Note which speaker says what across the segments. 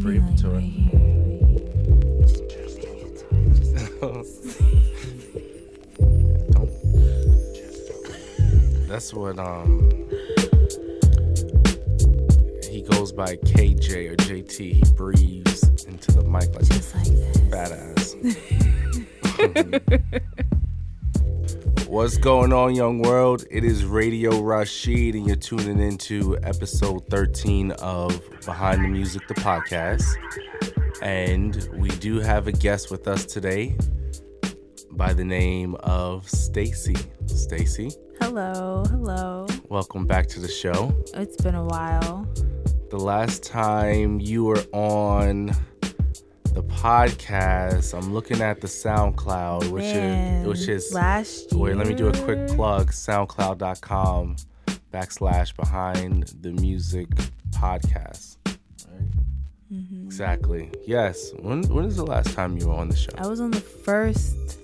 Speaker 1: breathe
Speaker 2: like
Speaker 1: into
Speaker 2: right
Speaker 1: it.
Speaker 2: here, right here. Just breathe into it. Just
Speaker 1: Don't. That's what um. He goes by KJ or JT. He breathes into the mic like
Speaker 2: just like this.
Speaker 1: fat ass. What's going on, young world? It is Radio Rashid, and you're tuning into episode 13 of Behind the Music, the podcast. And we do have a guest with us today by the name of Stacy. Stacy,
Speaker 2: Hello, hello.
Speaker 1: welcome back to the show.
Speaker 2: It's been a while.
Speaker 1: The last time you were on the podcast, I'm looking at the SoundCloud, which
Speaker 2: Man,
Speaker 1: is which is
Speaker 2: last year.
Speaker 1: Wait, let me do a quick plug. SoundCloud.com backslash behind the music podcast. Right?
Speaker 2: Mhm.
Speaker 1: Exactly. Yes. When when is the last time you were on the show?
Speaker 2: I was on the first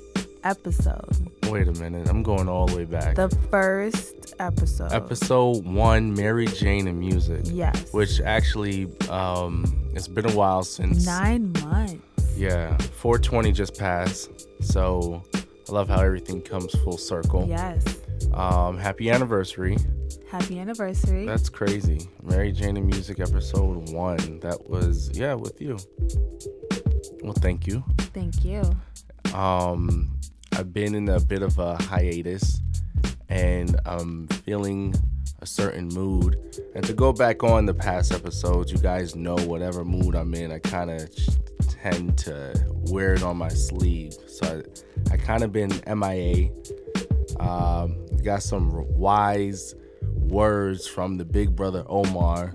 Speaker 2: episode.
Speaker 1: Wait a minute. I'm going all the way back.
Speaker 2: The first episode.
Speaker 1: Episode one, Mary Jane and Music.
Speaker 2: Yes.
Speaker 1: Which actually um it's been a while since
Speaker 2: Nine months.
Speaker 1: Yeah. 420 just passed. So I love how everything comes full circle.
Speaker 2: Yes.
Speaker 1: Um, happy anniversary.
Speaker 2: Happy anniversary.
Speaker 1: That's crazy. Mary Jane and Music episode one. That was yeah with you. Well, thank you.
Speaker 2: Thank you.
Speaker 1: Um, I've been in a bit of a hiatus, and I'm feeling a certain mood. And to go back on the past episodes, you guys know whatever mood I'm in. I kind of tend to wear it on my sleeve. So I, I kind of been MIA. Um, got some wise words from the big brother Omar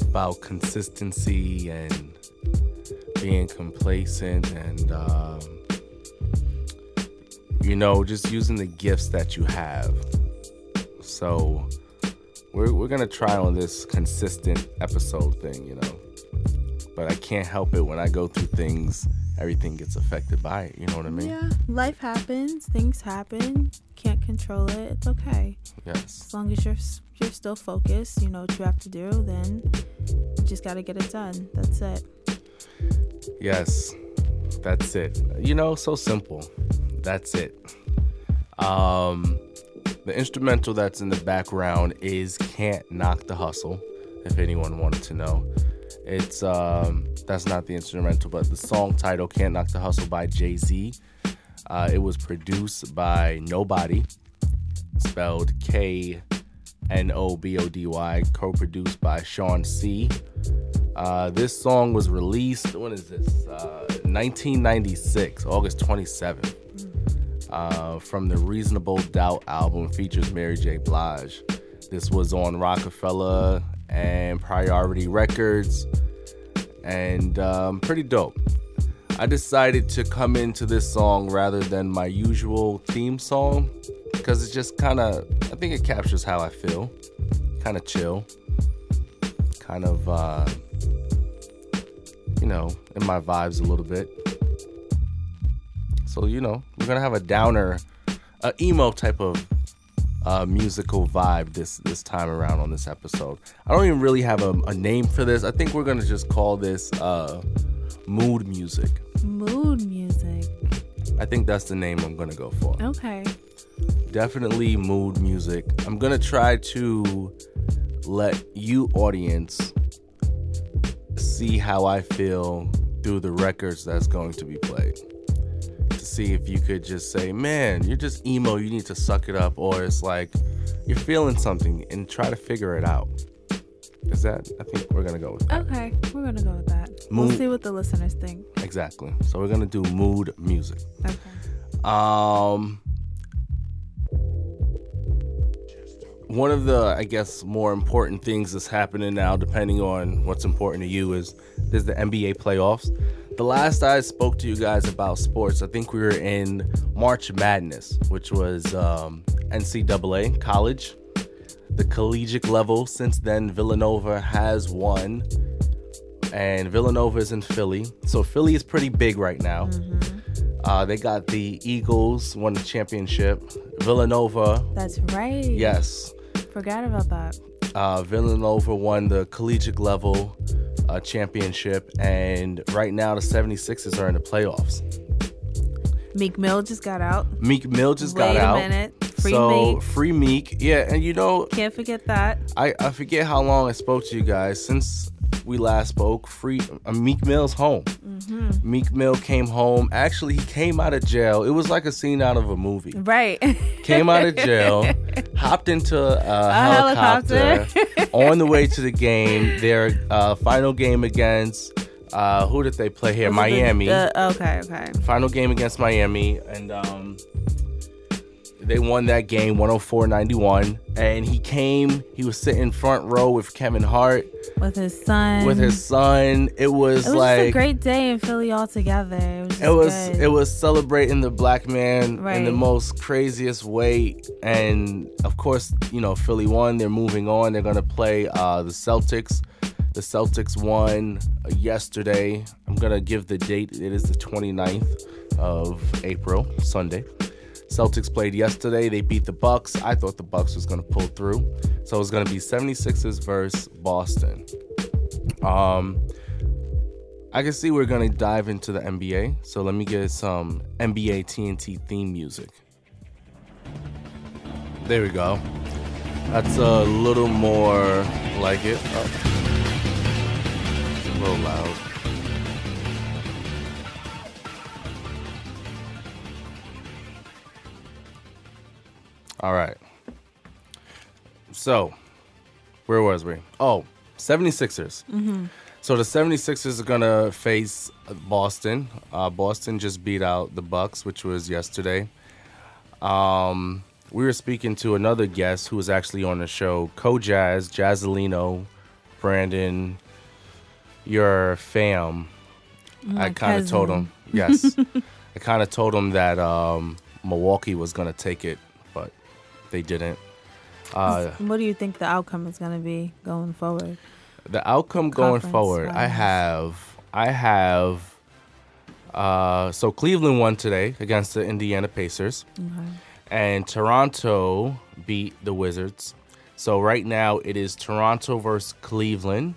Speaker 1: about consistency and being complacent and um, you know just using the gifts that you have so we're, we're gonna try on this consistent episode thing you know but i can't help it when i go through things everything gets affected by it you know what i mean
Speaker 2: Yeah. Life happens. Things happen. Can't control it. It's okay.
Speaker 1: yes
Speaker 2: As long as you're you're still focused, you know what you have to do, then you just got to get it done. That's it.
Speaker 1: Yes, that's it. You know, so simple. That's it. Um, the instrumental that's in the background is "Can't Knock the Hustle." If anyone wanted to know, it's um, that's not the instrumental, but the song title "Can't Knock the Hustle" by Jay Z. Uh, it was produced by Nobody, spelled K N O B O D Y, co-produced by Sean C. Uh, this song was released, when is this? Uh, 1996, August 27th, uh, from the Reasonable Doubt album, features Mary J. Blige. This was on Roc-A-Fella and Priority Records, and um, pretty dope. I decided to come into this song rather than my usual theme song because it just kind of, I think it captures how I feel. Kind of chill, kind of, uh, you know, in my vibes a little bit. So, you know, we're gonna have a downer, a emo type of uh, musical vibe this this time around on this episode. I don't even really have a, a name for this. I think we're gonna just call this uh, mood music.
Speaker 2: Mood music.
Speaker 1: I think that's the name I'm gonna go for.
Speaker 2: Okay.
Speaker 1: Definitely mood music. I'm gonna try to let you audience see how I feel through the records that's going to be played. To see if you could just say, man, you're just emo, you need to suck it up, or it's like you're feeling something and try to figure it out. Is that I think we're gonna go with that.
Speaker 2: Okay. We're gonna go with that. We'll see what the listeners think.
Speaker 1: Exactly. So we're gonna do mood music.
Speaker 2: Okay.
Speaker 1: Um, one of the, I guess, more important things that's happening now, depending on what's important to you, is there's the NBA playoffs. The last I spoke to you guys about sports, I think we were in March Madness, which was um, NCAA college, the collegiate level. Since then, Villanova has won, and Villanova is in Philly. So Philly is pretty big right now. Uh, they got the Eagles won the championship. Villanova,
Speaker 2: That's right.
Speaker 1: yes.
Speaker 2: Forgot about that.
Speaker 1: Uh, Villanova won the collegiate level uh, championship, and right now the 76ers are in the playoffs.
Speaker 2: Meek Mill just got out.
Speaker 1: Meek Mill just
Speaker 2: Wait
Speaker 1: got
Speaker 2: a
Speaker 1: out.
Speaker 2: minute. Free
Speaker 1: so
Speaker 2: Meek.
Speaker 1: free Meek, yeah, and you know
Speaker 2: Can't forget that.
Speaker 1: I, I forget how long I spoke to you guys since we last spoke. Free uh, Meek Mill's home.
Speaker 2: Mm-hmm.
Speaker 1: Meek Mill came home. Actually, he came out of jail. It was like a scene out of a movie.
Speaker 2: Right.
Speaker 1: Came out of jail, hopped into a, helicopter,
Speaker 2: helicopter.
Speaker 1: on the way to the game. Their uh, final game against uh, who did they play here?
Speaker 2: Was it the-
Speaker 1: Miami.
Speaker 2: the- okay, okay.
Speaker 1: final game against Miami, and um, they won that game 104-91. And he came. He was sitting front row with Kevin Hart
Speaker 2: With his son.
Speaker 1: with his son. It was,
Speaker 2: It was
Speaker 1: like
Speaker 2: a great day in Philly altogether. It was.
Speaker 1: It was it was celebrating the black man in the most craziest way and of course you know philly won they're moving on they're gonna play uh the celtics the celtics won yesterday i'm gonna give the date it is the 29th of april sunday celtics played yesterday they beat the bucks i thought the bucks was gonna pull through so it's gonna be 76ers versus boston um I can see we're gonna dive into the NBA, so let me get some NBA TNT theme music. There we go. That's a little more like it. Oh. It's a little loud. All right. So, where was we? Oh, 76ers. So the 76ers are going to face Boston. Uh, Boston just beat out the Bucks, which was yesterday. Um, we were speaking to another guest who was actually on the show, Co-Jazz, Jazzolino, Brandon, your fam.
Speaker 2: My
Speaker 1: I kind of told him, yes. I kind of told him that um, Milwaukee was going to take it, they didn't. Uh,
Speaker 2: What do you think the outcome is going to be going forward?
Speaker 1: the outcome going forward, I have, I have. Uh, so Cleveland won today against the Indiana Pacers,
Speaker 2: Okay.
Speaker 1: and Toronto beat the Wizards. So right now it is Toronto versus Cleveland.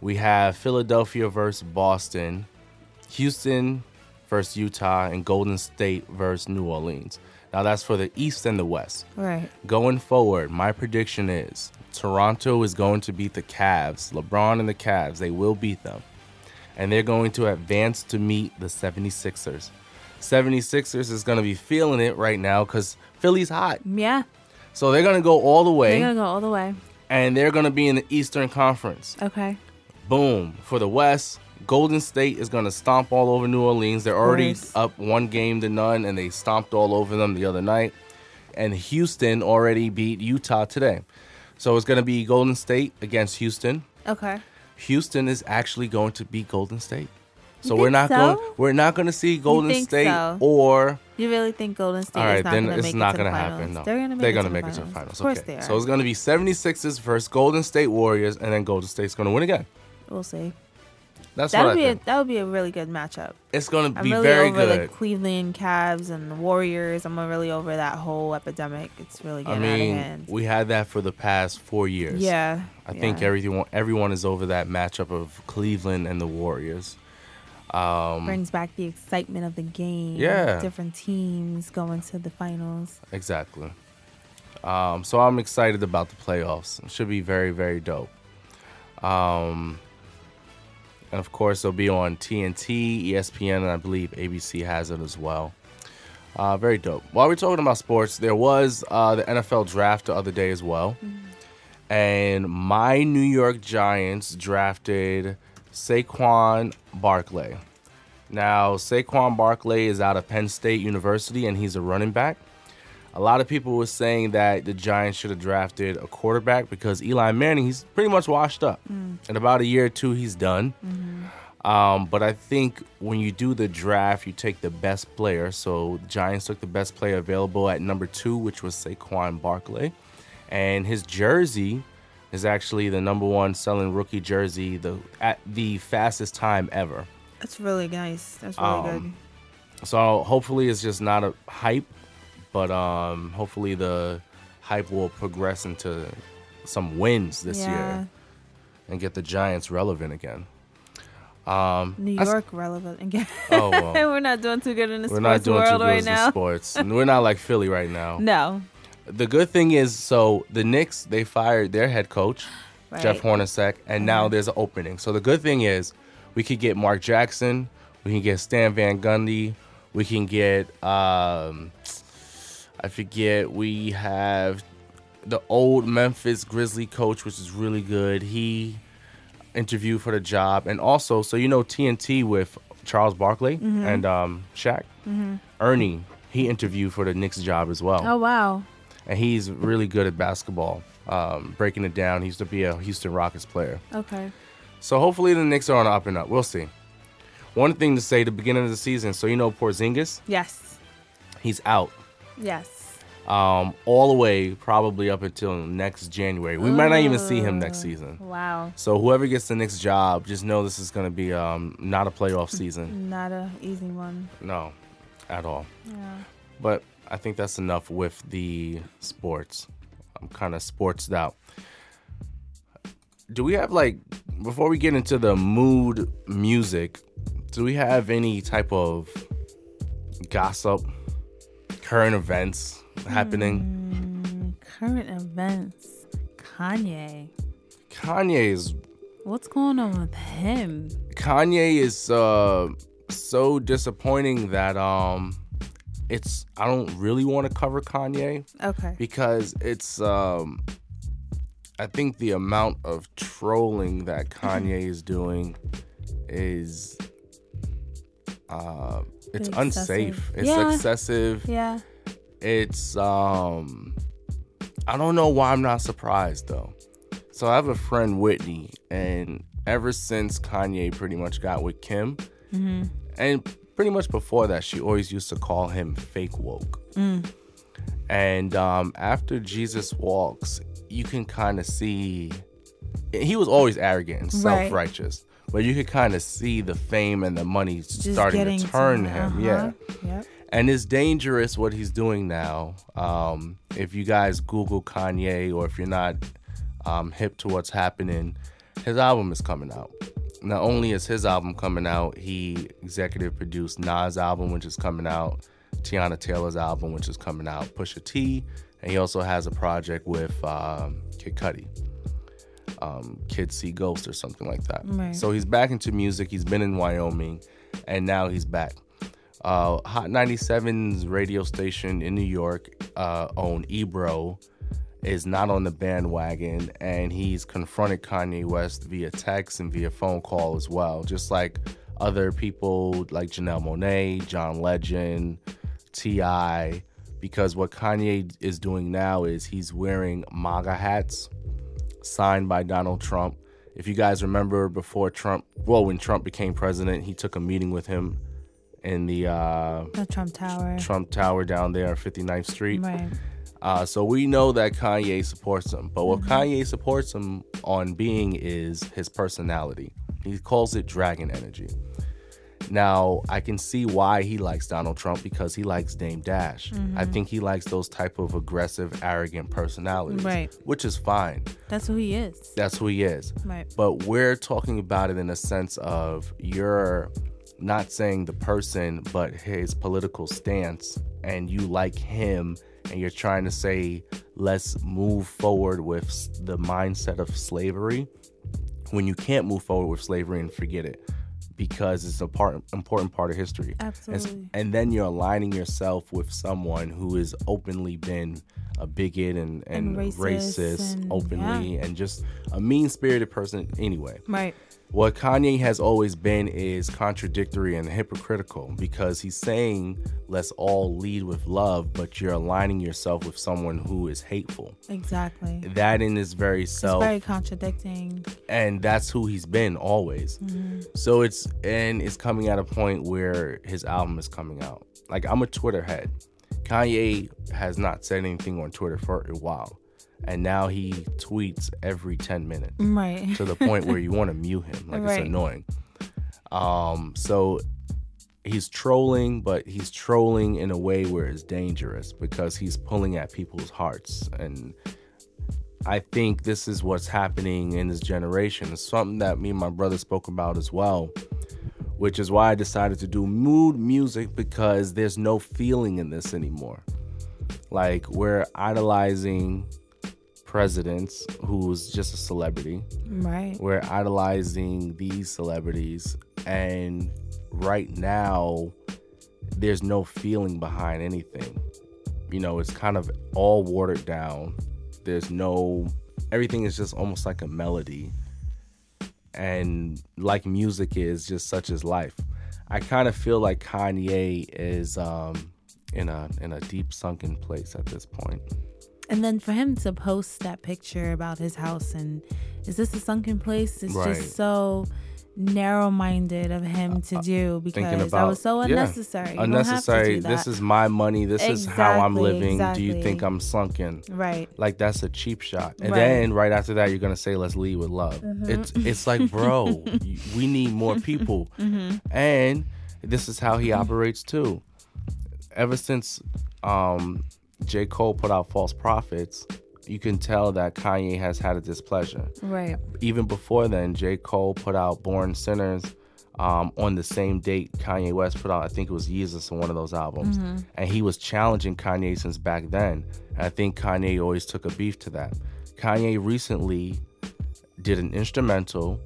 Speaker 1: We have Philadelphia versus Boston, Houston versus Utah, and Golden State versus New Orleans. Now that's for the East and the West.
Speaker 2: Right.
Speaker 1: Going forward, my prediction is Toronto is going to beat the Cavs. LeBron and the Cavs, they will beat them. And they're going to advance to meet the 76ers. 76ers is going to be feeling it right now because Philly's hot.
Speaker 2: Yeah.
Speaker 1: So they're going to go all the way.
Speaker 2: They're going to go all the way.
Speaker 1: and they're going to be in the Eastern Conference.
Speaker 2: Okay.
Speaker 1: Boom. For the West, Golden State is going to stomp all over New Orleans. They're already up one game to none, and they stomped all over them the other night. And Houston already beat Utah today. So it's going to be Golden State against Houston.
Speaker 2: Okay.
Speaker 1: Houston is actually going to beat Golden State. So we're not
Speaker 2: so?
Speaker 1: going we're not going to see Golden State
Speaker 2: so?
Speaker 1: or
Speaker 2: You really think Golden State
Speaker 1: all right,
Speaker 2: is not
Speaker 1: then
Speaker 2: going to
Speaker 1: it's
Speaker 2: make
Speaker 1: not
Speaker 2: it to the
Speaker 1: gonna
Speaker 2: finals?
Speaker 1: happen. No,
Speaker 2: They're going to make,
Speaker 1: They're
Speaker 2: it,
Speaker 1: gonna
Speaker 2: to
Speaker 1: make it to the
Speaker 2: finals.
Speaker 1: finals.
Speaker 2: Of course
Speaker 1: okay.
Speaker 2: they are.
Speaker 1: So it's going to be 76ers versus Golden State Warriors, and then Golden State's going to win again.
Speaker 2: we'll see.
Speaker 1: That's
Speaker 2: That would be a, that would be a really good matchup.
Speaker 1: it's going to
Speaker 2: I'm
Speaker 1: be
Speaker 2: really
Speaker 1: very
Speaker 2: over
Speaker 1: good.
Speaker 2: the Cleveland Cavs and the Warriors. I'm really over that whole epidemic. It's really
Speaker 1: I
Speaker 2: getting out of
Speaker 1: mean,
Speaker 2: hand.
Speaker 1: we had that for the past four years.
Speaker 2: yeah.
Speaker 1: I think
Speaker 2: yeah.
Speaker 1: everyone everyone is over that matchup of Cleveland and the Warriors. Um,
Speaker 2: brings back the excitement of the game.
Speaker 1: Yeah.
Speaker 2: Different teams going to the finals.
Speaker 1: exactly. Um, so I'm excited about the playoffs. It should be very very dope. Um, of course, it'll be on TNT, ESPN, and I believe ABC has it as well. Uh, very dope. While we're talking about sports, there was uh, the NFL draft the other day as well. And my New York Giants drafted Saquon Barkley. Now, Saquon Barkley is out of Penn State University and he's a running back. A lot of people were saying that the Giants should have drafted a quarterback because Eli Manning, he's pretty much washed up. In about a year or two, he's done. Um, but I think when you do the draft, you take the best player. So the Giants took the best player available at number two, which was Saquon Barkley. And his jersey is actually the number one selling rookie jersey the at the fastest time ever.
Speaker 2: That's really nice. That's really
Speaker 1: Um, So hopefully it's just not a hype, but um, hopefully the hype will progress into some wins this
Speaker 2: Yeah.
Speaker 1: year and get the Giants relevant again. Um,
Speaker 2: New
Speaker 1: I
Speaker 2: York relevant again.
Speaker 1: Oh, well.
Speaker 2: we're not doing too good in the sports.
Speaker 1: we're
Speaker 2: sports
Speaker 1: not doing too
Speaker 2: world
Speaker 1: good
Speaker 2: right
Speaker 1: in
Speaker 2: now.
Speaker 1: sports. And we're not like Philly right now.
Speaker 2: No,
Speaker 1: The good thing is, so the Knicks they fired their head coach, Jeff Hornacek, and now
Speaker 2: Mhm.
Speaker 1: there's an opening. So the good thing is, we could get Mark Jackson, we can get Stan Van Gundy, we can get um, I forget we have the old Memphis Grizzly coach, which is really good. He interviewed for the job, and also, so you know TNT with Charles Barkley
Speaker 2: Mm-hmm.
Speaker 1: and um, Shaq, Ernie. He interviewed for the Knicks job as well
Speaker 2: Oh wow.
Speaker 1: and he's really good at basketball. Um, breaking it down, he used to be a Houston Rockets player.
Speaker 2: Okay.
Speaker 1: So hopefully the Knicks are on up and up. We'll see. One thing to say: the beginning of the season. So you know Porzingis,
Speaker 2: Yes.
Speaker 1: he's out
Speaker 2: Yes.
Speaker 1: um, all the way probably up until next January. We might not even see him next season.
Speaker 2: Wow.
Speaker 1: So whoever gets the next job, just know this is going to be um, not a playoff season.
Speaker 2: Not a easy one.
Speaker 1: No, at all.
Speaker 2: Yeah.
Speaker 1: But I think that's enough with the sports. I'm kind of sportsed out. Do we have like before we get into the mood music? Do we have any type of gossip, current events happening?
Speaker 2: Mm, current events. Kanye.
Speaker 1: Kanye is
Speaker 2: What's going on with him?
Speaker 1: Kanye is uh, so disappointing that um, it's I don't really want to cover Kanye.
Speaker 2: Okay.
Speaker 1: because it's um I think the amount of trolling that Kanye is doing is uh it's
Speaker 2: Bit
Speaker 1: unsafe. It's
Speaker 2: Yeah.
Speaker 1: excessive.
Speaker 2: Yeah.
Speaker 1: It's um I don't know why I'm not surprised though. So I have a friend Whitney and ever since Kanye pretty much got with Kim
Speaker 2: Mm-hmm.
Speaker 1: and pretty much before that she always used to call him fake woke.
Speaker 2: Mm.
Speaker 1: And um, after Jesus walks, you can kind of see he was always arrogant and self righteous, but you could kind of see the fame and the money
Speaker 2: Just
Speaker 1: starting to turn
Speaker 2: to,
Speaker 1: him.
Speaker 2: uh-huh.
Speaker 1: Yeah.
Speaker 2: Yep.
Speaker 1: And it's dangerous what he's doing now. Um, if you guys Google Kanye or if you're not um, hip to what's happening, his album is coming out. Not only is his album coming out, he executive produced Nas' album, which is coming out, Teyana Taylor's album, which is coming out, Pusha T, and he also has a project with um, Kid Cudi, um, Kids See Ghosts or something like that.
Speaker 2: Right.
Speaker 1: So he's back into music. He's been in Wyoming, and now he's back. Uh, Hot 97's radio station in New York, uh, owned Ebro, is not on the bandwagon, and he's confronted Kanye West via text and via phone call as well, just like other people like Janelle Monáe, John Legend, T.I., because what Kanye is doing now is he's wearing MAGA hats signed by Donald Trump. If you guys remember before Trump, well, when Trump became president, he took a meeting with him in the uh,
Speaker 2: The Trump Tower.
Speaker 1: Trump Tower down there on 59th Street.
Speaker 2: Right.
Speaker 1: Uh, so we know that Kanye supports him. But what
Speaker 2: Mm-hmm.
Speaker 1: Kanye supports him on being is his personality. He calls it dragon energy. Now, I can see why he likes Donald Trump because he likes Dame Dash.
Speaker 2: Mm-hmm.
Speaker 1: I think he likes those type of aggressive, arrogant personalities,
Speaker 2: Right.
Speaker 1: which is fine.
Speaker 2: That's who he is.
Speaker 1: That's who he is.
Speaker 2: Right.
Speaker 1: But we're talking about it in a sense of you're not saying the person, but his political stance, and you like him, and you're trying to say, let's move forward with the mindset of slavery when you can't move forward with slavery and forget it because it's a part important part of history. And,
Speaker 2: Absolutely.
Speaker 1: and then you're aligning yourself with someone who has openly been a bigot and, and,
Speaker 2: And
Speaker 1: racist,
Speaker 2: racist and-
Speaker 1: openly and just a mean spirited person anyway.
Speaker 2: Right.
Speaker 1: What Kanye has always been is contradictory and hypocritical because he's saying let's all lead with love, but you're aligning yourself with someone who is hateful.
Speaker 2: Exactly.
Speaker 1: That in his very self.
Speaker 2: It's very contradicting.
Speaker 1: and that's who he's been always. Mm-hmm. So it's and it's coming at a point where his album is coming out. Like I'm a Twitter head. Kanye has not said anything on Twitter for a while. And now he tweets every 10 minutes
Speaker 2: Right.
Speaker 1: to the point where you want to mute him. Like
Speaker 2: Right.
Speaker 1: it's annoying. Um so he's trolling, but he's trolling in a way where it's dangerous because he's pulling at people's hearts and I think this is what's happening in this generation. It's something that me and my brother spoke about as well, which is why I decided to do mood music because there's no feeling in this anymore. Like we're idolizing presidents who's just a celebrity.
Speaker 2: Right.
Speaker 1: We're idolizing these celebrities and right now there's no feeling behind anything. You know, it's kind of all watered down. There's no everything is just almost like a melody. And like music is just such as life. I kind of feel like Kanye is um in a in a deep sunken place at this point.
Speaker 2: And then for him to post that picture about his house and is this a sunken place? It's
Speaker 1: Right.
Speaker 2: just so narrow minded of him to do because that was so unnecessary. You don't have to
Speaker 1: Unnecessary. This is my money. This is how I'm
Speaker 2: Exactly,
Speaker 1: living. Do you think I'm sunken?
Speaker 2: right.
Speaker 1: Like that's a cheap shot. And
Speaker 2: Right.
Speaker 1: then right after that, you're gonna say, "Let's lead with love."
Speaker 2: Mm-hmm.
Speaker 1: It's it's like, bro, we need more people. And this is how he operates too. Ever since um, J. Cole put out False Prophets, you can tell that Kanye has had a displeasure
Speaker 2: Right.
Speaker 1: even before then, J. Cole put out Born Sinners um, on the same date Kanye West put out, I think it was Yeezus on one of those albums. And he was challenging Kanye since back then. And I think Kanye always took a beef to that. Kanye recently did an instrumental.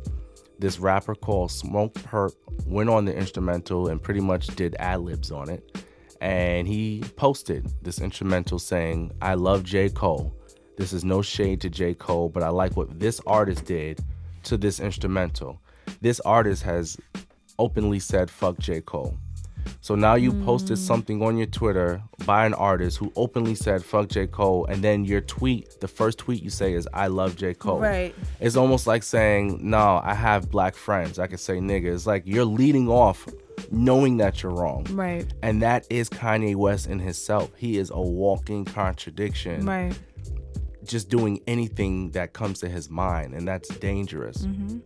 Speaker 1: This rapper called Smokepurpp went on the instrumental and pretty much did ad libs on it. And he posted this instrumental saying, I love J. Cole. This is no shade to J. Cole, but I like what this artist did to this instrumental. This artist has openly said, fuck J. Cole. So now you posted mm. something on your Twitter by an artist who openly said, fuck J. Cole, and then your tweet, the first tweet you say is, I love J. Cole.
Speaker 2: Right.
Speaker 1: It's almost like saying, no, I have black friends. I can say nigga. It's like you're leading off knowing that you're wrong.
Speaker 2: Right.
Speaker 1: And that is Kanye West in himself. He is a walking contradiction
Speaker 2: Right.
Speaker 1: just doing anything that comes to his mind, and that's dangerous.
Speaker 2: Mm-hmm.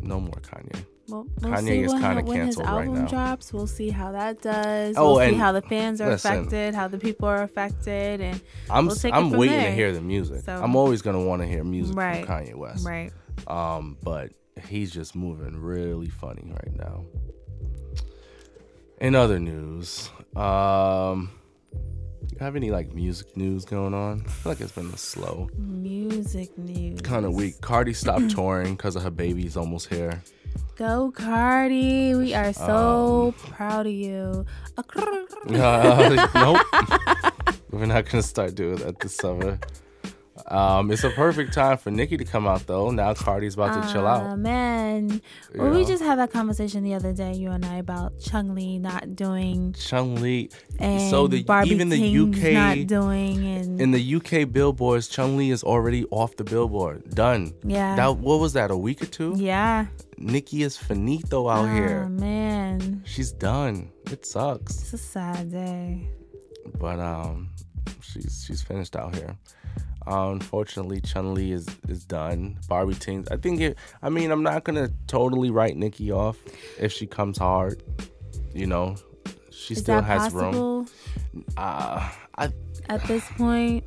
Speaker 1: No more Kanye.
Speaker 2: Well, we'll
Speaker 1: Kanye
Speaker 2: see
Speaker 1: is
Speaker 2: when his
Speaker 1: canceled right
Speaker 2: album
Speaker 1: now.
Speaker 2: drops. We'll see how that does.
Speaker 1: Oh,
Speaker 2: we'll see how the fans are
Speaker 1: listen.
Speaker 2: affected, how the people are affected, and
Speaker 1: I'm
Speaker 2: We'll
Speaker 1: I'm waiting to hear the music.
Speaker 2: So-
Speaker 1: I'm always gonna want to hear music
Speaker 2: Right.
Speaker 1: from Kanye West.
Speaker 2: right.
Speaker 1: Um, but he's just moving really funny right now. In other news, um, you have any like music news going on? I feel like it's been a slow
Speaker 2: Music news.
Speaker 1: kind of week. Cardi stopped touring because of her baby's almost here.
Speaker 2: Go Cardi. We are so
Speaker 1: Um,
Speaker 2: proud of you.
Speaker 1: Uh, nope. We're not gonna start doing that this summer. Um, it's a perfect time for Nicki to come out though. Now Cardi's about to chill
Speaker 2: Ah,
Speaker 1: out.
Speaker 2: man. Well, we just had that conversation the other day, you and I, about Chun Li not doing
Speaker 1: Chung
Speaker 2: and
Speaker 1: So the
Speaker 2: Barbie
Speaker 1: even the
Speaker 2: King's
Speaker 1: UK
Speaker 2: not doing and
Speaker 1: in the UK billboards, Chun Li is already off the billboard. Done.
Speaker 2: yeah,
Speaker 1: That what was that? A week or two?
Speaker 2: yeah.
Speaker 1: Nicki is finito out
Speaker 2: Oh
Speaker 1: here.
Speaker 2: man,
Speaker 1: She's done. It sucks.
Speaker 2: it's a sad day.
Speaker 1: but um, she's she's finished out here. Uh, unfortunately, Chun Li is is done. Barbie Ting. I think it. I mean, I'm not gonna totally write Nicki off if she comes hard. You know, she
Speaker 2: Is
Speaker 1: still has room.
Speaker 2: possible
Speaker 1: Uh, I.
Speaker 2: at this point?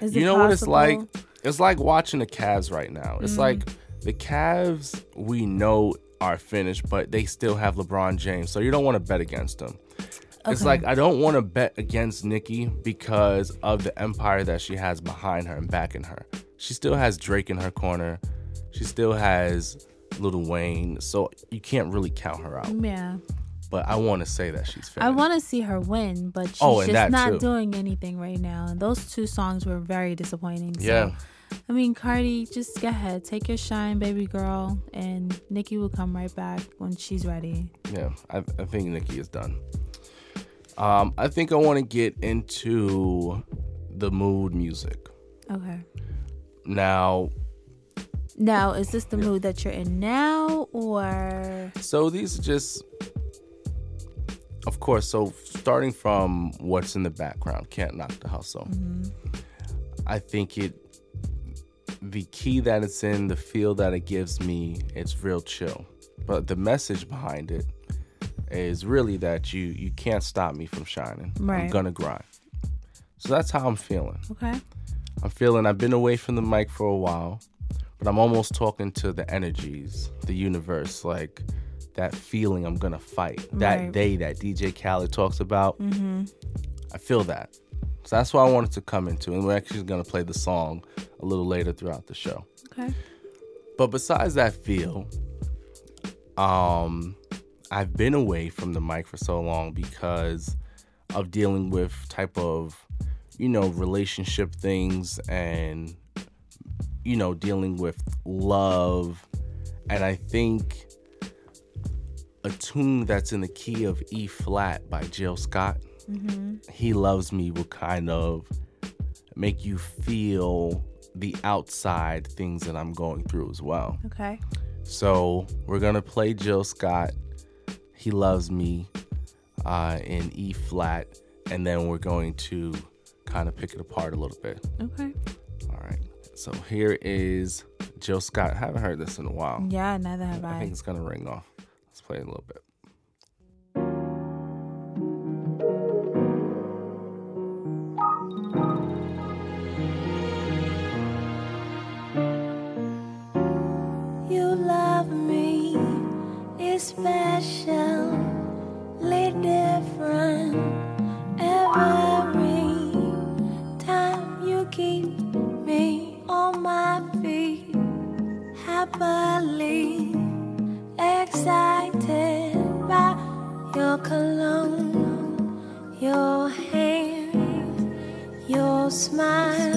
Speaker 2: Is
Speaker 1: You know what it's like? It's like watching the Cavs right now.
Speaker 2: Mm.
Speaker 1: It's like the Cavs we know are finished, but they still have LeBron James, so you don't want to bet against them. It's
Speaker 2: Okay.
Speaker 1: like I don't want to bet against Nicki because of the empire that she has behind her and backing her. She still has Drake in her corner. She still has Lil Wayne, so you can't really count her out.
Speaker 2: Yeah,
Speaker 1: But I want to say that she's finished.
Speaker 2: I want to see her win, but she's
Speaker 1: Oh,
Speaker 2: just not
Speaker 1: too.
Speaker 2: doing anything right now. And those two songs were very disappointing. So,
Speaker 1: Yeah.
Speaker 2: I mean, Cardi, just go ahead, take your shine, baby girl, and Nicki will come right back when she's ready.
Speaker 1: Yeah, I, I think Nicki is done. Um, I think I want to get into the mood music
Speaker 2: Okay.
Speaker 1: now.
Speaker 2: Now, is this the mood that you're in now, or
Speaker 1: So these are just, of course. So starting from what's in the background, can't knock the hustle. I think it, the key that it's in, the feel that it gives me, it's real chill. But the message behind it is really that you you can't stop me from shining. I'm gonna grind. So that's how I'm feeling.
Speaker 2: okay?
Speaker 1: I'm feeling I've been away from the mic for a while, but I'm almost talking to the energies, the universe, like that feeling I'm gonna fight. That
Speaker 2: Right.
Speaker 1: day that DJ Khaled talks about.
Speaker 2: Mm-hmm.
Speaker 1: I feel that. So that's what I wanted to come into. And we're actually gonna play the song a little later throughout the show.
Speaker 2: Okay.
Speaker 1: But besides that feel, um, I've been away from the mic for so long because of dealing with type of, you know, relationship things and, you know, dealing with love. And I think a tune that's in the key of E flat by Jill Scott, mm-hmm. He Loves Me will kind of make you feel the outside things that I'm going through as well.
Speaker 2: Okay.
Speaker 1: So we're gonna play Jill Scott. He loves me uh, in E flat, and then we're going to kind of pick it apart a little bit.
Speaker 2: Okay.
Speaker 1: All right. So here is Jill Scott. I haven't heard this in a while.
Speaker 2: Yeah, neither have
Speaker 1: I
Speaker 2: I.
Speaker 1: think it's gonna ring off. Let's play it a little bit.
Speaker 3: Your hands, your smile,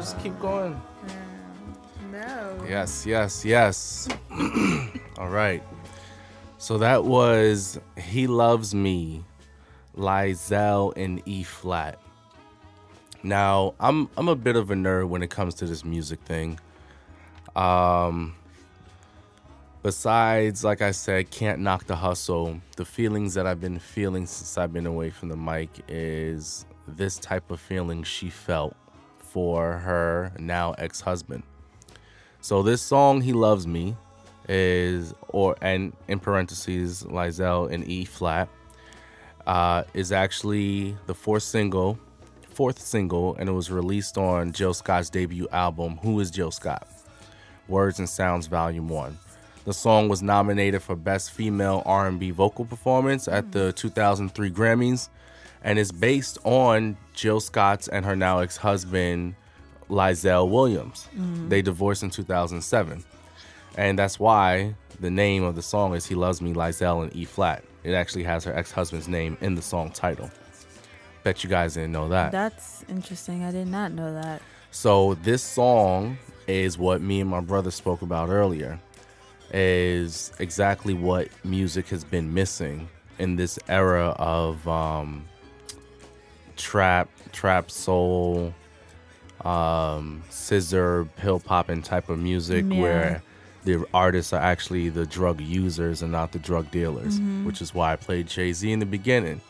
Speaker 3: Just
Speaker 1: keep going. Just keep going.
Speaker 2: No.
Speaker 1: Yes, yes, yes. All right. So that was He Loves Me, Lyzel in E flat. Now, I'm I'm a bit of a nerd when it comes to this music thing. Um besides like I said, can't knock the hustle. The feelings that I've been feeling since I've been away from the mic is this type of feeling she felt for her now ex-husband. So this song, "He Loves Me," is or and in parentheses, Lyzel in E flat, uh, is actually the fourth single, fourth single, and it was released on Jill Scott's debut album, "Who Is Jill Scott?" Words and Sounds Volume One. The song was nominated for Best Female R&B Vocal Performance at the 2003 Grammys, and is based on Jill Scott's and her now ex-husband Lyzel Williams. They divorced in 2007. And that's why the name of the song is He Loves Me, Lyzel in E flat. It actually has her ex husband's name in the song title. Bet you guys didn't know that.
Speaker 2: That's interesting. I did not know that.
Speaker 1: So, this song is what me and my brother spoke about earlier, is exactly what music has been missing in this era of um, trap, trap soul, um, scissor, pill popping type of music
Speaker 2: Yeah.
Speaker 1: where the artists are actually the drug users and not the drug dealers, which is why I played Jay Z in the beginning.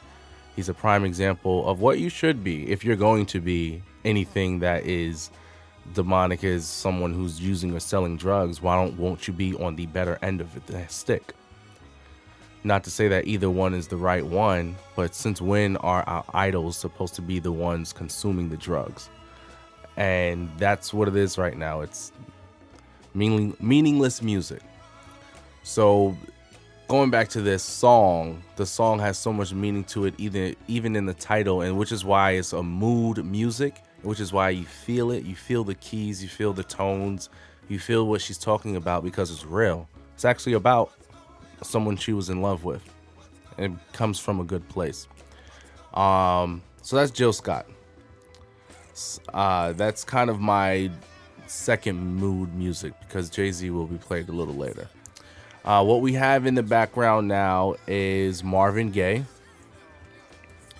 Speaker 1: He's a prime example of what you should be if you're going to be anything that is demonic as someone who's using or selling drugs. Why don't won't you be on the better end of the stick? Not to say that either one is the right one, but since when are our idols supposed to be the ones consuming the drugs? And that's what it is right now. It's meaning, meaningless music. So going back to this song, the song has so much meaning to it, either even in the title, and which is why it's a mood music, which is why you feel it. You feel the keys, you feel the tones, you feel what she's talking about because it's real. It's actually about someone she was in love with, it comes from a good place. Um, so that's Jill Scott. Uh, that's kind of my second mood music because Jay Z will be played a little later. Uh, what we have in the background now is Marvin Gaye.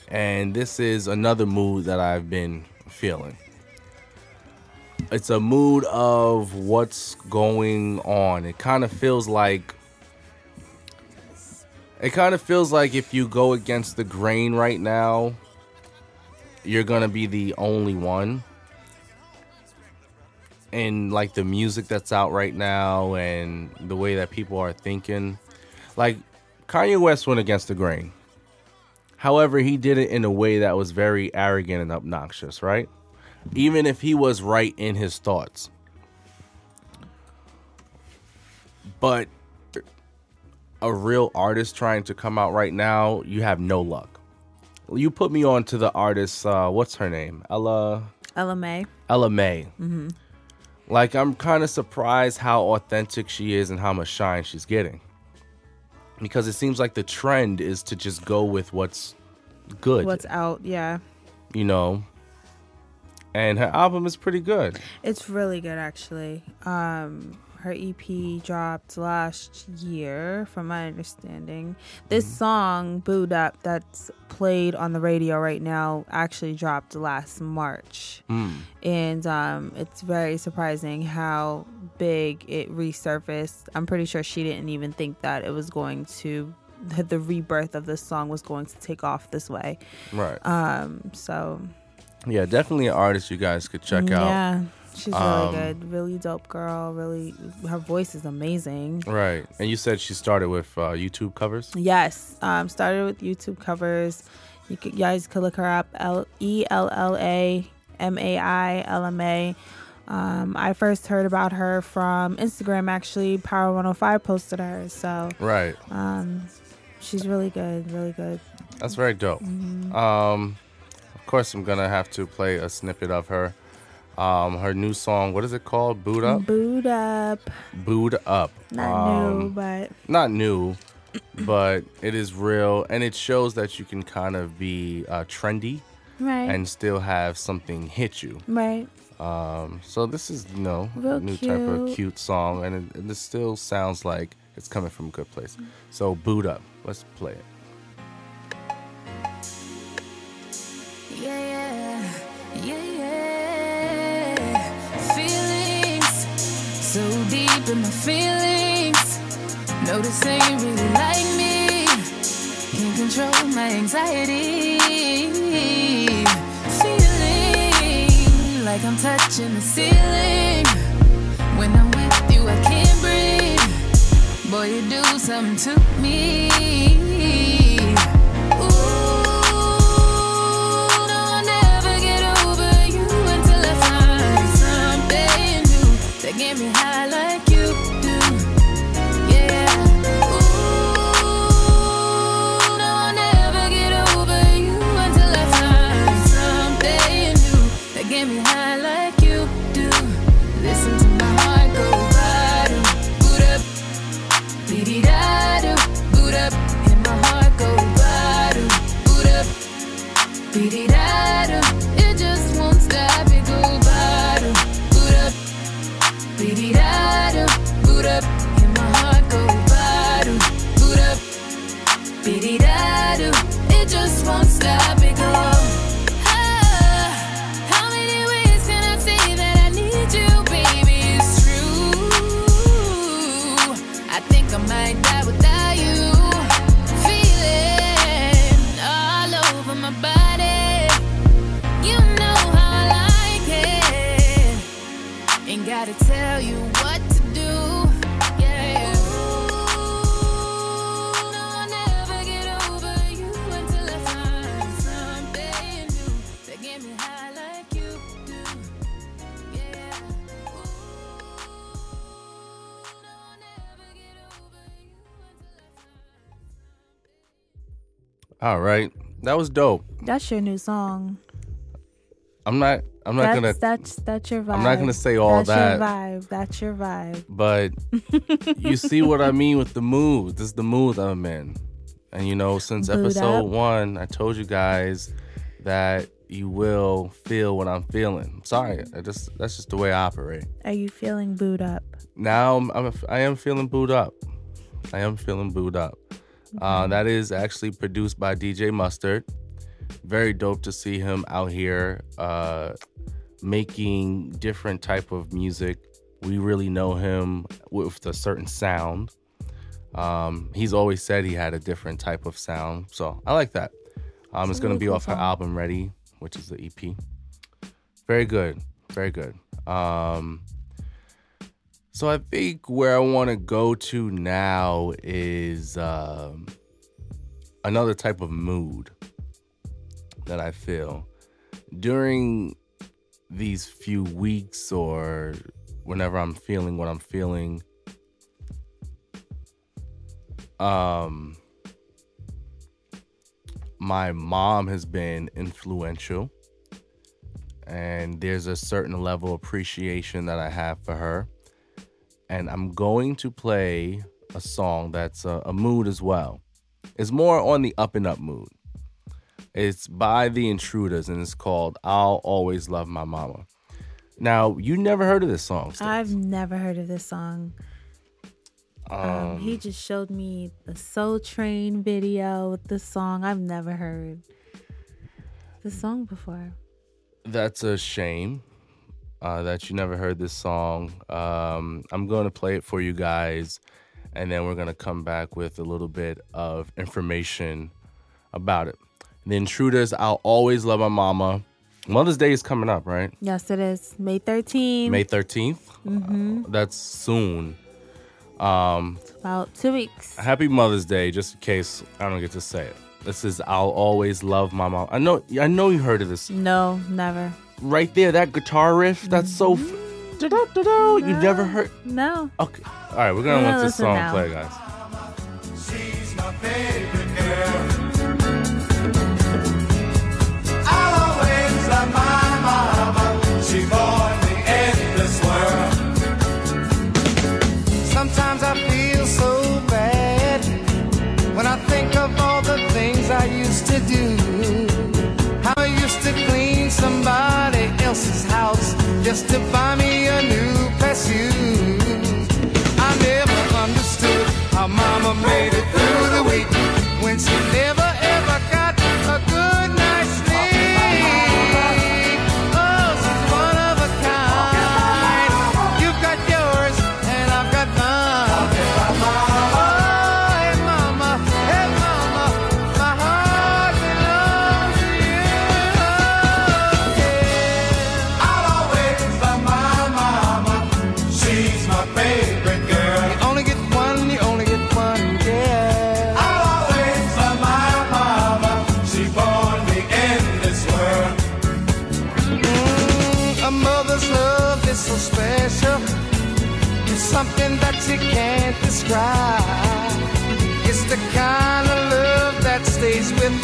Speaker 1: And this is another mood that I've been feeling. It's a mood of what's going on. It kind of feels like. It kind of feels like if you go against the grain right now, you're going to be the only one and like the music that's out right now and the way that people are thinking. Like Kanye West went against the grain. However, he did it in a way that was very arrogant and obnoxious, right? Even if he was right in his thoughts. But a real artist trying to come out right now, you have no luck. You put me on to the artist, uh, what's her name? Ella
Speaker 2: Ella Mai.
Speaker 1: Ella Mai. Like I'm kind of surprised how authentic she is and how much shine she's getting. Because it seems like the trend is to just go with what's good,
Speaker 2: What's out? Yeah.
Speaker 1: you know. And her album is pretty good.
Speaker 2: It's really good actually. Um her EP dropped last year from my understanding. This song Booed Up that's played on the radio right now actually dropped last March. And um it's very surprising how big it resurfaced. I'm pretty sure she didn't even think that it was going to that the rebirth of this song was going to take off this way.
Speaker 1: Right.
Speaker 2: Um so
Speaker 1: yeah, definitely an artist you guys could check out.
Speaker 2: She's really
Speaker 1: Um,
Speaker 2: good. Really dope girl. Really, her voice is amazing.
Speaker 1: Right. And you said she started with uh, YouTube covers?
Speaker 2: Yes, um, started with YouTube covers. You, could, you guys could look her up. L E L L A M A I L M A. Um, I first heard about her from Instagram. Actually, Power 105 posted her, so
Speaker 1: Right.
Speaker 2: um, she's really good, really good.
Speaker 1: That's very dope.
Speaker 2: Mm-hmm.
Speaker 1: Um, of course, I'm gonna have to play a snippet of her. Um, her new song. What is it called? Booed Up.
Speaker 2: Booed Up,
Speaker 1: Boot up.
Speaker 2: not
Speaker 1: Um,
Speaker 2: new, but
Speaker 1: Not new, but it is real, and it shows that you can kind of be uh, trendy
Speaker 2: right,
Speaker 1: and still have something hit you.
Speaker 2: right.
Speaker 1: Um, so this is you know
Speaker 2: Real
Speaker 1: new type of
Speaker 2: cute.
Speaker 1: cute song, and it, and it still sounds like it's coming from a good place. So Booed Up. Let's play it.
Speaker 4: Yeah, deep in my feelings. No, this ain't really like me. Can't control my anxiety. Feeling like I'm touching the ceiling. When I'm with you, I can't breathe. Boy, you do something to me. Ooh, no, I'll All
Speaker 1: right, that was dope.
Speaker 2: that's your new song.
Speaker 1: I'm not. I'm not
Speaker 2: that's,
Speaker 1: gonna.
Speaker 2: That's that's your vibe.
Speaker 1: I'm not gonna say all that.
Speaker 2: that's
Speaker 1: that.
Speaker 2: your vibe. That's your vibe.
Speaker 1: But you see what I mean with the mood. This is the mood I'm in. And you know, since
Speaker 2: Mood
Speaker 1: episode
Speaker 2: up.
Speaker 1: one, I told you guys that you will feel what I'm feeling. Sorry, I just that's just the way I operate.
Speaker 2: Are you feeling booed up?
Speaker 1: Now I'm, I'm I am feeling booed up. I am feeling booed up. Uh, that is actually produced by DJ Mustard. Very dope to see him out here uh, making different type of music. We really know him with a certain sound. Um, he's always said he had a different type of sound, so I like that. Um, it's, gonna
Speaker 2: really
Speaker 1: be off her album Ready, which is the EP. Very good, very good. Um, so I think where I want to go to now is um, another type of mood that I feel during these few weeks or whenever I'm feeling what I'm feeling. Um, my mom has been influential, and there's a certain level of appreciation that I have for her and I'm going to play a song that's a, a mood as well. It's more on the up and up mood. It's by the Intruders and it's called I'll Always Love My Mama. Now, you never heard of this song.
Speaker 2: I've never heard of this song. Um, he just showed me the Soul Train video with this song. I've never heard the song before.
Speaker 1: That's a shame uh, that you never heard this song. Um, I'm going to play it for you guys, and then we're going to come back with a little bit of information about it. The Intruders, I'll Always Love My Mama. Mother's Day is coming up, right?
Speaker 2: Yes, it is May 13th.
Speaker 1: May 13th. Uh, that's soon. Um,
Speaker 2: about two weeks.
Speaker 1: happy Mother's Day, just in case I don't get to say it. This is I'll always love my mom. I know, I know you heard of this
Speaker 2: No, never.
Speaker 1: Right there. That guitar riff, that's so. F- mm-hmm. Do-do-do-do. You never heard?
Speaker 2: No.
Speaker 1: Okay. All right, we're gonna
Speaker 2: We're
Speaker 1: let
Speaker 2: gonna
Speaker 1: this song
Speaker 2: now.
Speaker 1: play, guys.
Speaker 5: Else's house just to buy with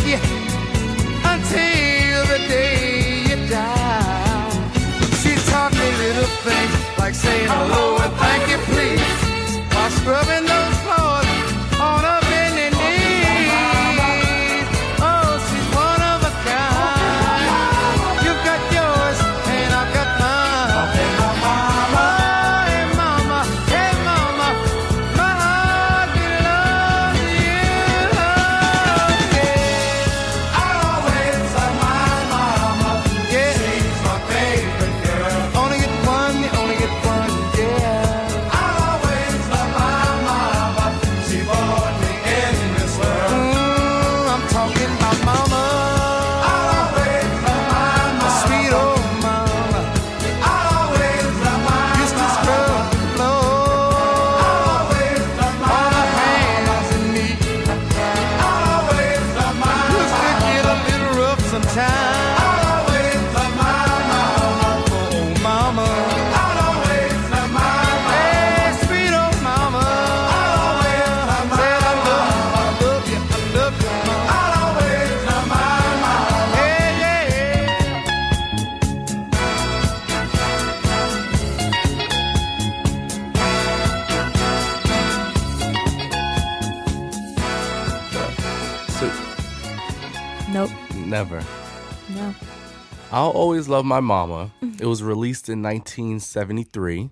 Speaker 5: I'll always love my mama.
Speaker 1: It was released in 1973.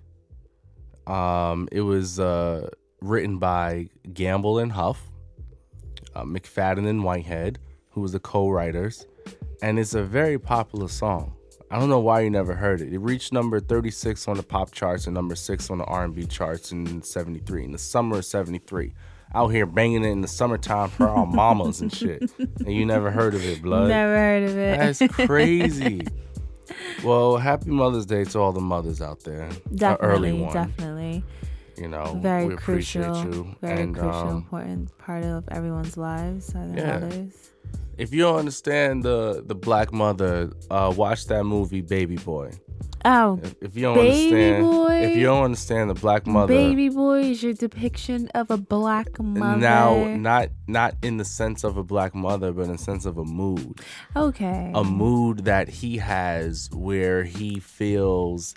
Speaker 1: Um, it was uh, written by Gamble and Huff, uh, McFadden and Whitehead, who was the co-writers, and it's a very popular song. I don't know why you never heard it. It reached number 36 on the pop charts and number six on the R&B charts in 73, in the summer of 73. Out here banging it in the summertime for our mamas and shit, and you never heard of it, blood.
Speaker 2: Never heard of it.
Speaker 1: That's crazy. well, happy Mother's Day to all the mothers out there. A
Speaker 2: definitely,
Speaker 1: early one.
Speaker 2: definitely.
Speaker 1: You know,
Speaker 2: Very
Speaker 1: we appreciate
Speaker 2: crucial.
Speaker 1: you.
Speaker 2: Very
Speaker 1: and
Speaker 2: crucial,
Speaker 1: um,
Speaker 2: important part of everyone's lives are
Speaker 1: Yeah.
Speaker 2: mothers.
Speaker 1: If you don't understand the the black mother, uh, watch that movie Baby Boy.
Speaker 2: Oh,
Speaker 1: If, if you don't
Speaker 2: Baby
Speaker 1: understand,
Speaker 2: Boy?
Speaker 1: if you don't understand the black mother,
Speaker 2: Baby Boy is your depiction of a black mother.
Speaker 1: now not not in the sense of a black mother, but in the sense of a mood.
Speaker 2: okay.
Speaker 1: a mood that he has where he feels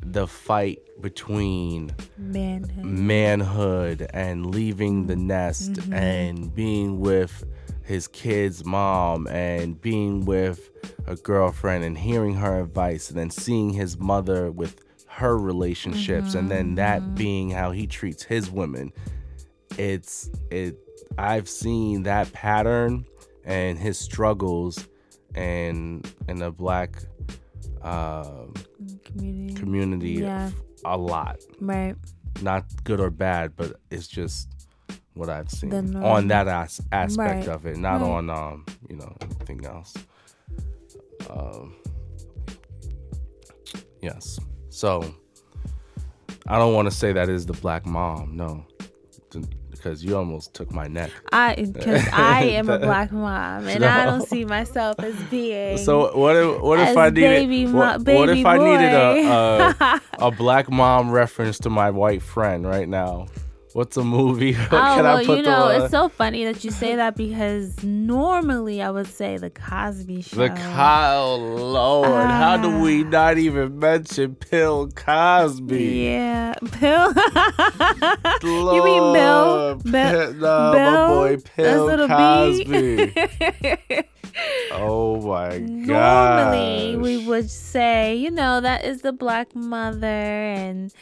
Speaker 1: the fight between
Speaker 2: manhood.
Speaker 1: manhood and leaving the nest
Speaker 2: Mm-hmm.
Speaker 1: and being with his kid's mom and being with a girlfriend and hearing her advice and then seeing his mother with her relationships and then
Speaker 2: Mm-hmm.
Speaker 1: that being how he treats his women it's it i've seen that pattern and his struggles and in the black um
Speaker 2: Community.
Speaker 1: community
Speaker 2: Yeah.
Speaker 1: a lot
Speaker 2: Right.
Speaker 1: not good or bad, but it's just what I've seen
Speaker 2: norm.
Speaker 1: on that as- aspect
Speaker 2: Right.
Speaker 1: of it, not
Speaker 2: Right.
Speaker 1: on um, you know, anything else. Um, yes. So I don't want to say that is the black mom. No, because you almost took my neck.
Speaker 2: I because I am a black mom and I don't see myself as being.
Speaker 1: So what if what if I needed
Speaker 2: baby mo-
Speaker 1: what, what
Speaker 2: baby
Speaker 1: if I needed a, a a black mom reference to my white friend right now? What's a movie? What
Speaker 2: Oh
Speaker 1: can
Speaker 2: well,
Speaker 1: I put
Speaker 2: you know,
Speaker 1: the,
Speaker 2: it's so funny that you say that because normally I would say the Cosby Show.
Speaker 1: the Kyle Lord? How do we
Speaker 2: Ah.
Speaker 1: not even mention Bill Cosby?
Speaker 2: Yeah, Bill.
Speaker 1: Lord,
Speaker 2: you mean Bill?
Speaker 1: Nah,
Speaker 2: Bill?
Speaker 1: my boy Bill Cosby. Oh my god.
Speaker 2: Normally, we would say, you know, that is the black mother, and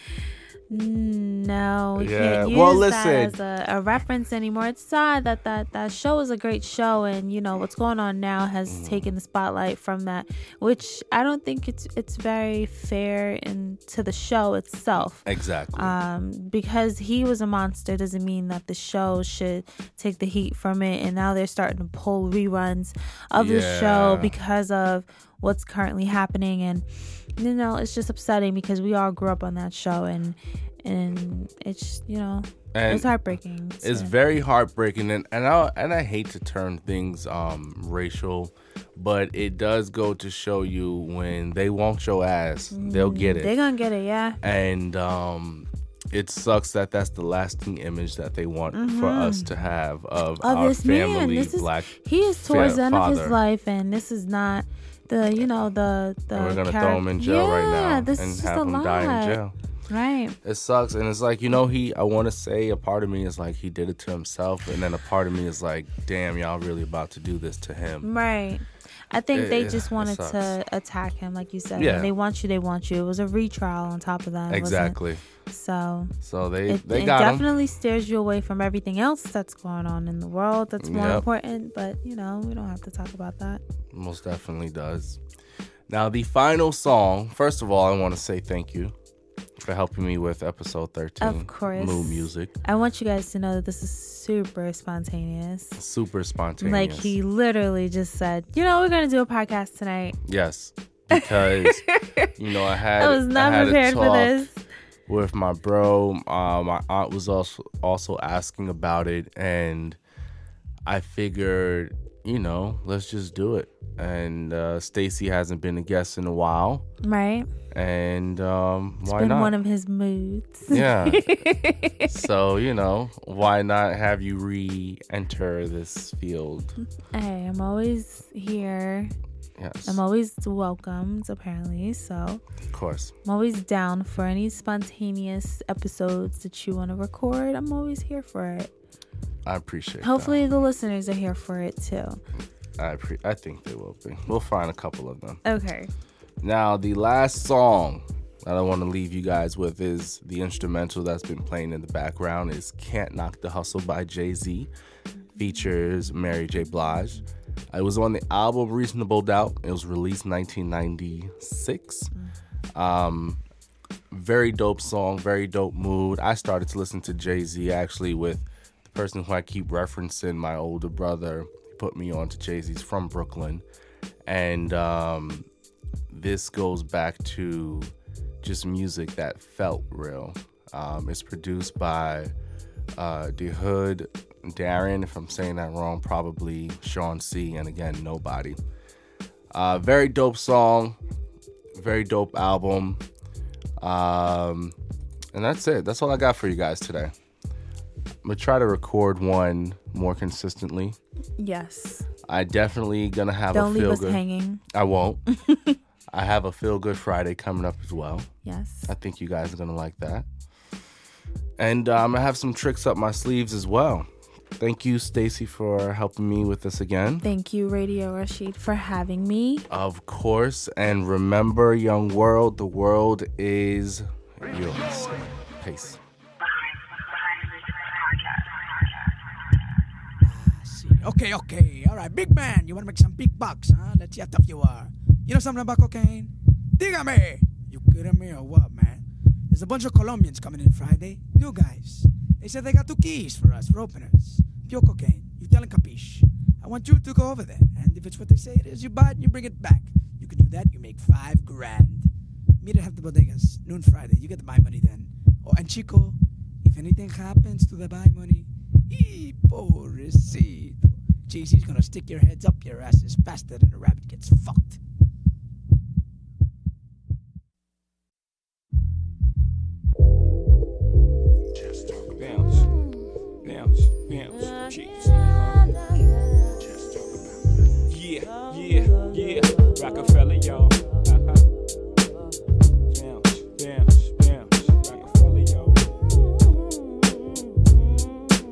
Speaker 2: no, we
Speaker 1: Yeah,
Speaker 2: can't use
Speaker 1: well,
Speaker 2: that
Speaker 1: listen.
Speaker 2: as a, a reference anymore. It's sad that, that that show is a great show, and you know what's going on now has
Speaker 1: Mm.
Speaker 2: taken the spotlight from that, which I don't think it's it's very fair in to the show itself.
Speaker 1: Exactly.
Speaker 2: Um, because he was a monster doesn't mean that the show should take the heat from it. And now they're starting to pull reruns of the show because of what's currently happening. And you know, it's just upsetting because we all grew up on that show, and and it's you know,
Speaker 1: and
Speaker 2: it's heartbreaking.
Speaker 1: it's very heartbreaking and and I and I hate to turn things um racial, but it does go to show you when they want your ass, they'll get it.
Speaker 2: They're gonna get it, yeah.
Speaker 1: And um it sucks that that's the lasting image that they want for us to have of,
Speaker 2: Of
Speaker 1: our
Speaker 2: this man,
Speaker 1: family
Speaker 2: this is
Speaker 1: black
Speaker 2: he is towards
Speaker 1: fa-
Speaker 2: the end of his life, and this is not the you know the the.
Speaker 1: and we're gonna
Speaker 2: charac-
Speaker 1: throw him in jail right
Speaker 2: Yeah,
Speaker 1: now
Speaker 2: this
Speaker 1: and
Speaker 2: is
Speaker 1: have
Speaker 2: a
Speaker 1: him
Speaker 2: lot.
Speaker 1: die in jail.
Speaker 2: Right.
Speaker 1: It sucks, and it's like you know he. I want to say a part of me is like he did it to himself, and then a part of me is like, damn, y'all really about to do this to him.
Speaker 2: Right. I think
Speaker 1: It-
Speaker 2: they just wanted to attack him, like you said.
Speaker 1: Yeah.
Speaker 2: When they want you, they want you. It was a retrial on top of that.
Speaker 1: Exactly.
Speaker 2: So
Speaker 1: So they
Speaker 2: it,
Speaker 1: they
Speaker 2: it
Speaker 1: got him.
Speaker 2: definitely steers you away from everything else that's going on in the world that's more
Speaker 1: Yep.
Speaker 2: important. But, you know, we don't have to talk about that.
Speaker 1: Most definitely does. Now the final song. First of all, I want to say thank you for helping me with episode thirteen.
Speaker 2: Of course.
Speaker 1: Mood music,
Speaker 2: I want you guys to know that this is super spontaneous.
Speaker 1: super spontaneous.
Speaker 2: Like he literally just said, you know, we're gonna do a podcast tonight.
Speaker 1: Yes, because you know I had
Speaker 2: I was not
Speaker 1: I
Speaker 2: prepared for this.
Speaker 1: With my bro. Uh, my aunt was also also asking about it, and I figured, you know, let's just do it. And uh, Stacy hasn't been a guest in a while,
Speaker 2: Right?
Speaker 1: and um,
Speaker 2: It's
Speaker 1: why
Speaker 2: been
Speaker 1: not?
Speaker 2: one of his moods.
Speaker 1: yeah. so you know, why not have you re-enter this field?
Speaker 2: Hey, I'm always here.
Speaker 1: Yes,
Speaker 2: I'm always welcomed, apparently. So
Speaker 1: of course.
Speaker 2: I'm always down for any spontaneous episodes that you want to record. I'm always here for it.
Speaker 1: I appreciate. that.
Speaker 2: Hopefully, the listeners are here for it too.
Speaker 1: I pre- I think they will be. We'll find a couple of them.
Speaker 2: Okay.
Speaker 1: Now, the last song that I want to leave you guys with is the instrumental that's been playing in the background is Can't Knock the Hustle by Jay-Z. Features Mary J. Blige. It was on the album Reasonable Doubt. It was released 1996. Um, very dope song, very dope mood. I started to listen to Jay-Z actually with the person who I keep referencing, my older brother. He put me on to Jay-Z's from Brooklyn. And um, this goes back to just music that felt real. Um, it's produced by uh, The Hood, Darren, if I'm saying that wrong, probably Sean C, and again, Knobody. Uh, very dope song, very dope album. Um, and that's it. That's all I got for you guys today. I'm gonna try to record one more consistently.
Speaker 2: Yes.
Speaker 1: I definitely gonna have
Speaker 2: Don't
Speaker 1: a
Speaker 2: leave
Speaker 1: feel
Speaker 2: us
Speaker 1: good.
Speaker 2: hanging.
Speaker 1: I won't. I have a feel good Friday coming up as well.
Speaker 2: Yes.
Speaker 1: I think you guys are gonna like that. And um, I have some tricks up my sleeves as well. Thank you, Stacy, for helping me with this again.
Speaker 2: Thank you, Radio Rashid, for having me.
Speaker 1: Of course. And remember, young world, the world is yours. Peace.
Speaker 6: Ah, okay, okay. All right, big man. You want to make some big bucks, huh? Let's see how tough you are. You know something about cocaine? Dígame. You kidding me or what, man? There's a bunch of Colombians coming in Friday. New guys. They said they got two keys for us, for openers. Pure cocaine. You tell them capiche. I want you to go over there. And if it's what they say it is, you buy it and you bring it back. You can do that, you make five grand. Meet at the bodegas, noon Friday. You get the buy money then. Oh, and Chico, if anything happens to the buy money, Y pobrecito. Jay-Z's gonna stick your heads up your asses faster than a rabbit gets fucked.
Speaker 7: Yeah, yeah, yeah. Roc-A-Fella, y'all. Uh-huh.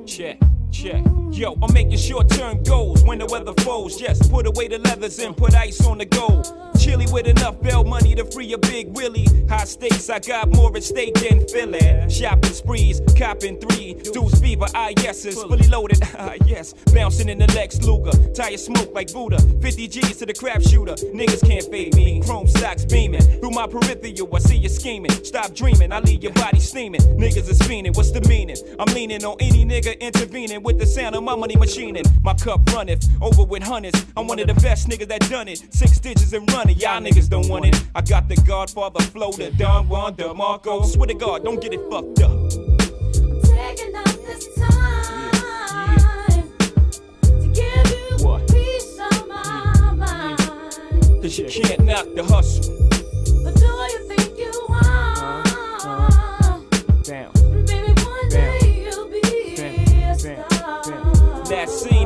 Speaker 7: Check, check. Yo, I'm making short term goals when the weather falls. Yes, put away the leathers and put ice on the gold. Chilly with enough bail money to free a big Willie. High stakes, I got more at stake than Philly. Shopping sprees, copping three. Deuce fever, ah yeses, fully loaded, ah yes. Bouncing in the Lex Luger, tire smoke like Buddha. 50 G's to the crap shooter, niggas can't fade me. Chrome socks beaming, through my peripheral, I see you scheming. Stop dreaming, I leave your body steaming. Niggas is fiending, what's the meaning? I'm leaning on any nigga intervening with the sound of my money machining. My cup runneth over with hundreds. I'm one of the best niggas that done it. Six digits and running, y'all niggas don't want it. I got the Godfather flow, the Don Juan, DeMarco. Swear to God, don't get it fucked up.
Speaker 3: Taking out this time to give you peace of my.
Speaker 7: Cause you can't knock the hustle.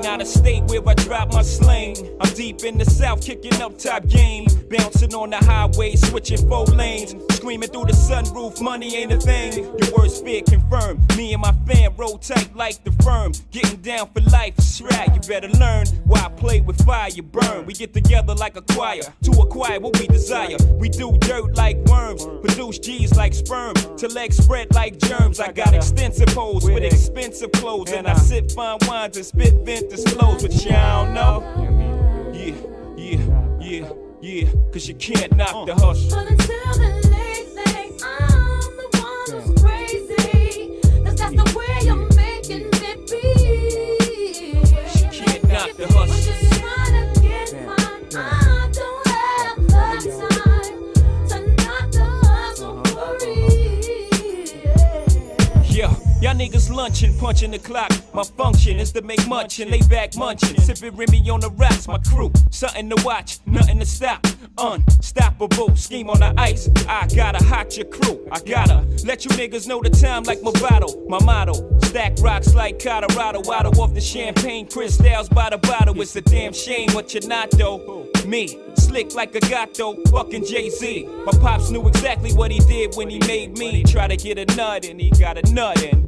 Speaker 7: Out of state where I drop my sling. I'm deep in the south, kicking up top game. Bouncing on the highway, switching four lanes. Screaming through the sunroof, money ain't a thing. Your worst fear confirmed. Me and my fam roll tight like the firm. Getting down for life, it's right. You better learn why I play with fire, you burn. We get together like a choir to acquire what we desire. We do dirt like worms, produce G's like sperm. To legs spread like germs. I got extensive holes with expensive clothes. And I sip fine wines and spit vintage flows, but y'all don't know. Yeah, yeah, yeah, yeah. Cause you can't knock the
Speaker 3: uh.
Speaker 7: hustle.
Speaker 3: The
Speaker 7: late y'all niggas lunching, punching the clock. My function is to make much and lay back munching. Sipping Remy on the rocks, my crew. Something to watch, nothing to stop. Unstoppable, scheme on the ice. I gotta hot your crew. I gotta let you niggas know the time like my bottle. My motto, stack rocks like Colorado. Out off the champagne, Cristals by the bottle. It's a damn shame what you're not though. Me, slick like a gato, fucking Jay Z. My pops knew exactly what he did when he made me. Try to get a nut and he got a nut and